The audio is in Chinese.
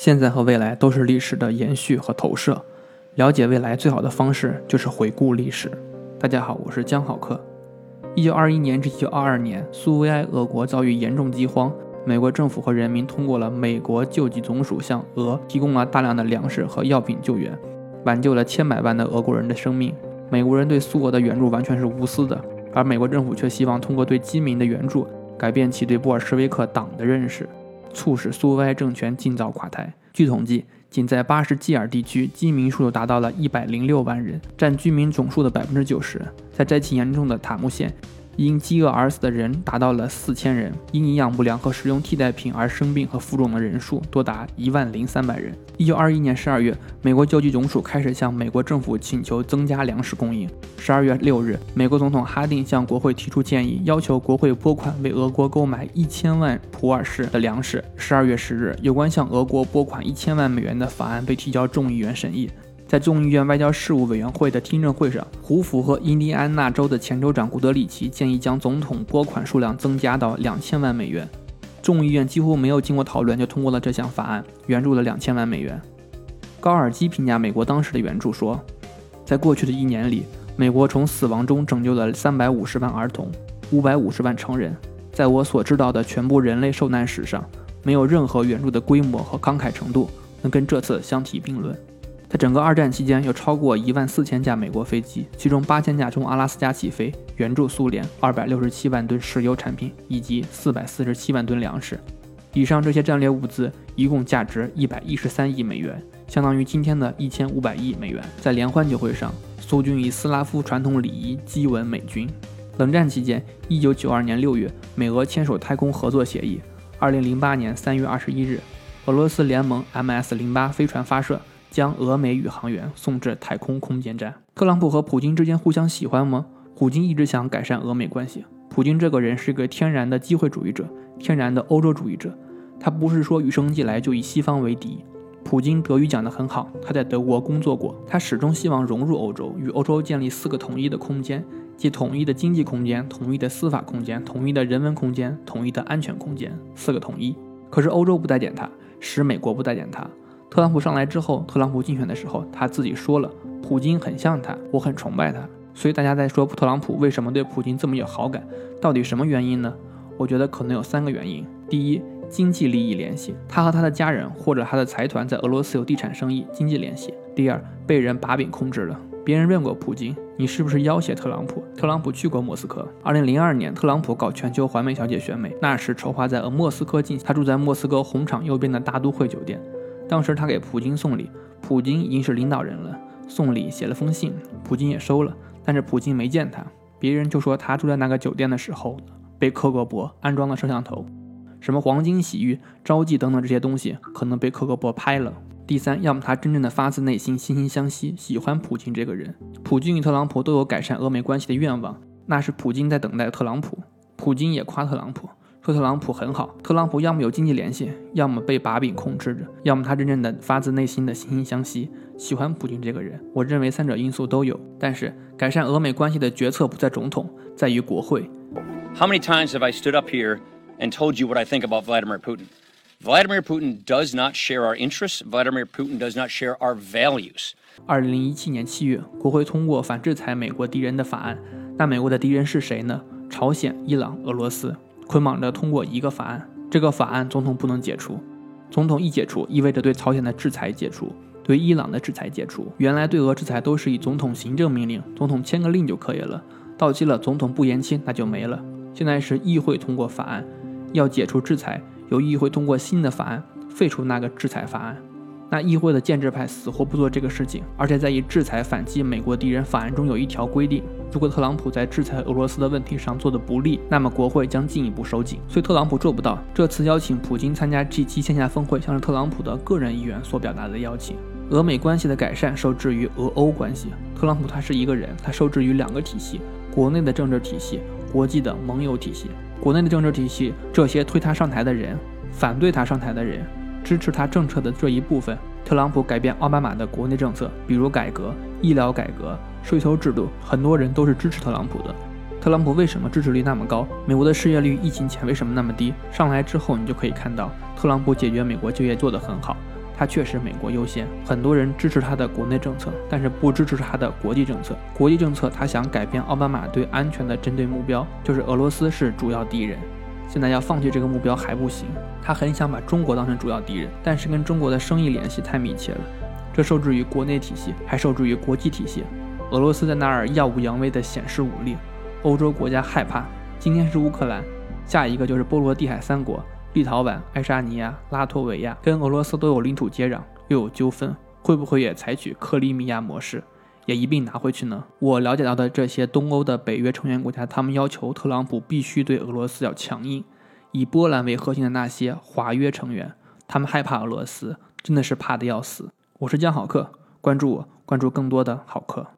现在和未来都是历史的延续和投射。了解未来最好的方式就是回顾历史。大家好，我是江好客。一九二一年至一九二二年，苏维埃俄国遭遇严重饥荒，美国政府和人民通过了美国救济总署向俄提供了大量的粮食和药品救援，挽救了千百万的俄国人的生命。美国人对苏俄的援助完全是无私的，而美国政府却希望通过对饥民的援助，改变其对布尔什维克党的认识。促使苏维埃政权尽早垮台。据统计，仅在巴什基尔地区，饥民数就达到了一百零六万人，占居民总数的百分之九十。在灾情严重的塔木县。因饥饿而死的人达到了四千人，因营养不良和食用替代品而生病和负重的人数多达一万零三百人。一九二一年十二月，美国救济总署开始向美国政府请求增加粮食供应。十二月六日，美国总统哈定向国会提出建议，要求国会拨款为俄国购买一千万普尔式的粮食。十二月十日，有关向俄国拨款一千万美元的法案被提交众议院审议。在众议院外交事务委员会的听证会上，胡佛和印第安纳州的前州长古德里奇建议将总统拨款数量增加到两千万美元。众议院几乎没有经过讨论就通过了这项法案，援助了两千万美元。高尔基评价美国当时的援助说：“在过去的一年里，美国从死亡中拯救了三百五十万儿童，五百五十万成人。在我所知道的全部人类受难史上，没有任何援助的规模和慷慨程度能跟这次相提并论。”在整个二战期间，有超过一万四千架美国飞机，其中八千架从阿拉斯加起飞，援助苏联二百六十七万吨石油产品以及四百四十七万吨粮食。以上这些战略物资一共价值一百一十三亿美元，相当于今天的一千五百亿美元。在联欢酒会上，苏军以斯拉夫传统礼仪激吻美军。冷战期间，一九九二年六月，美俄签署太空合作协议。二零零八年三月二十一日，俄罗斯联盟 MS 零八飞船发射。将俄美宇航员送至太空空间站。特朗普和普京之间互相喜欢吗？普京一直想改善俄美关系。普京这个人是一个天然的机会主义者，天然的欧洲主义者。他不是说与生俱来就以西方为敌。普京德语讲得很好，他在德国工作过。他始终希望融入欧洲，与欧洲建立四个统一的空间，即统一的经济空间、统一的司法空间、统一的人文空间、统一的安全空间，四个统一。可是欧洲不待见他，使美国不待见他。特朗普上来之后，特朗普竞选的时候，他自己说了，普京很像他，我很崇拜他。所以大家在说特朗普为什么对普京这么有好感，到底什么原因呢？我觉得可能有三个原因。第一，经济利益联系，他和他的家人或者他的财团在俄罗斯有地产生意，经济联系。第二，被人把柄控制了，别人问过普京，你是不是要挟特朗普？特朗普去过莫斯科。二零零二年，特朗普搞全球环美小姐选美，那时筹划在莫斯科进行，他住在莫斯科红场右边的大都会酒店。当时他给普京送礼，普京已经是领导人了，送礼写了封信，普京也收了，但是普京没见他。别人就说他住在那个酒店的时候，被克格勃安装了摄像头，什么黄金洗浴、招妓等等这些东西，可能被克格勃拍了。第三，要么他真正的发自内心惺惺相惜，喜欢普京这个人。普京与特朗普都有改善俄美关系的愿望，那是普京在等待特朗普，普京也夸特朗普。说特朗普很好，特朗普要么有经济联系，要么被把柄控制着，要么他真正的发自内心的惺惺相惜，喜欢普京这个人。我认为三者因素都有，但是改善俄美关系的决策不在总统，在于国会。How many times have I stood up here and told you what I think about Vladimir Putin? Vladimir Putin does not share our interests. Vladimir Putin does not share our values. 二零一七年七月，国会通过反制裁美国敌人的法案。那美国的敌人是谁呢？朝鲜、伊朗、俄罗斯。捆绑着通过一个法案，这个法案总统不能解除，总统一解除，意味着对朝鲜的制裁解除，对伊朗的制裁解除。原来对俄制裁都是以总统行政命令，总统签个令就可以了，到期了总统不延期那就没了。现在是议会通过法案，要解除制裁，由议会通过新的法案废除那个制裁法案。那议会的建制派死活不做这个事情，而且在以制裁反击美国敌人法案中有一条规定。如果特朗普在制裁俄罗斯的问题上做的不利，那么国会将进一步收紧。所以特朗普做不到。这次邀请普京参加 G7 线下峰会，像是特朗普的个人意愿所表达的邀请。俄美关系的改善受制于俄欧关系。特朗普他是一个人，他受制于两个体系：国内的政治体系，国际的盟友体系。国内的政治体系，这些推他上台的人，反对他上台的人，支持他政策的这一部分。特朗普改变奥巴马的国内政策，比如改革医疗改革。税收制度，很多人都是支持特朗普的。特朗普为什么支持率那么高？美国的失业率疫情前为什么那么低？上来之后，你就可以看到特朗普解决美国就业做得很好。他确实美国优先，很多人支持他的国内政策，但是不支持他的国际政策。国际政策，他想改变奥巴马对安全的针对目标，就是俄罗斯是主要敌人。现在要放弃这个目标还不行，他很想把中国当成主要敌人，但是跟中国的生意联系太密切了，这受制于国内体系，还受制于国际体系。俄罗斯在那儿耀武扬威地显示武力，欧洲国家害怕。今天是乌克兰，下一个就是波罗的海三国。立陶宛、爱沙尼亚、拉脱维亚跟俄罗斯都有领土接壤，又有纠纷，会不会也采取克里米亚模式，也一并拿回去呢？我了解到的这些东欧的北约成员国家，他们要求特朗普必须对俄罗斯要强硬。以波兰为核心的那些华约成员，他们害怕俄罗斯，真的是怕的要死。我是江好客，关注我，关注更多的好客。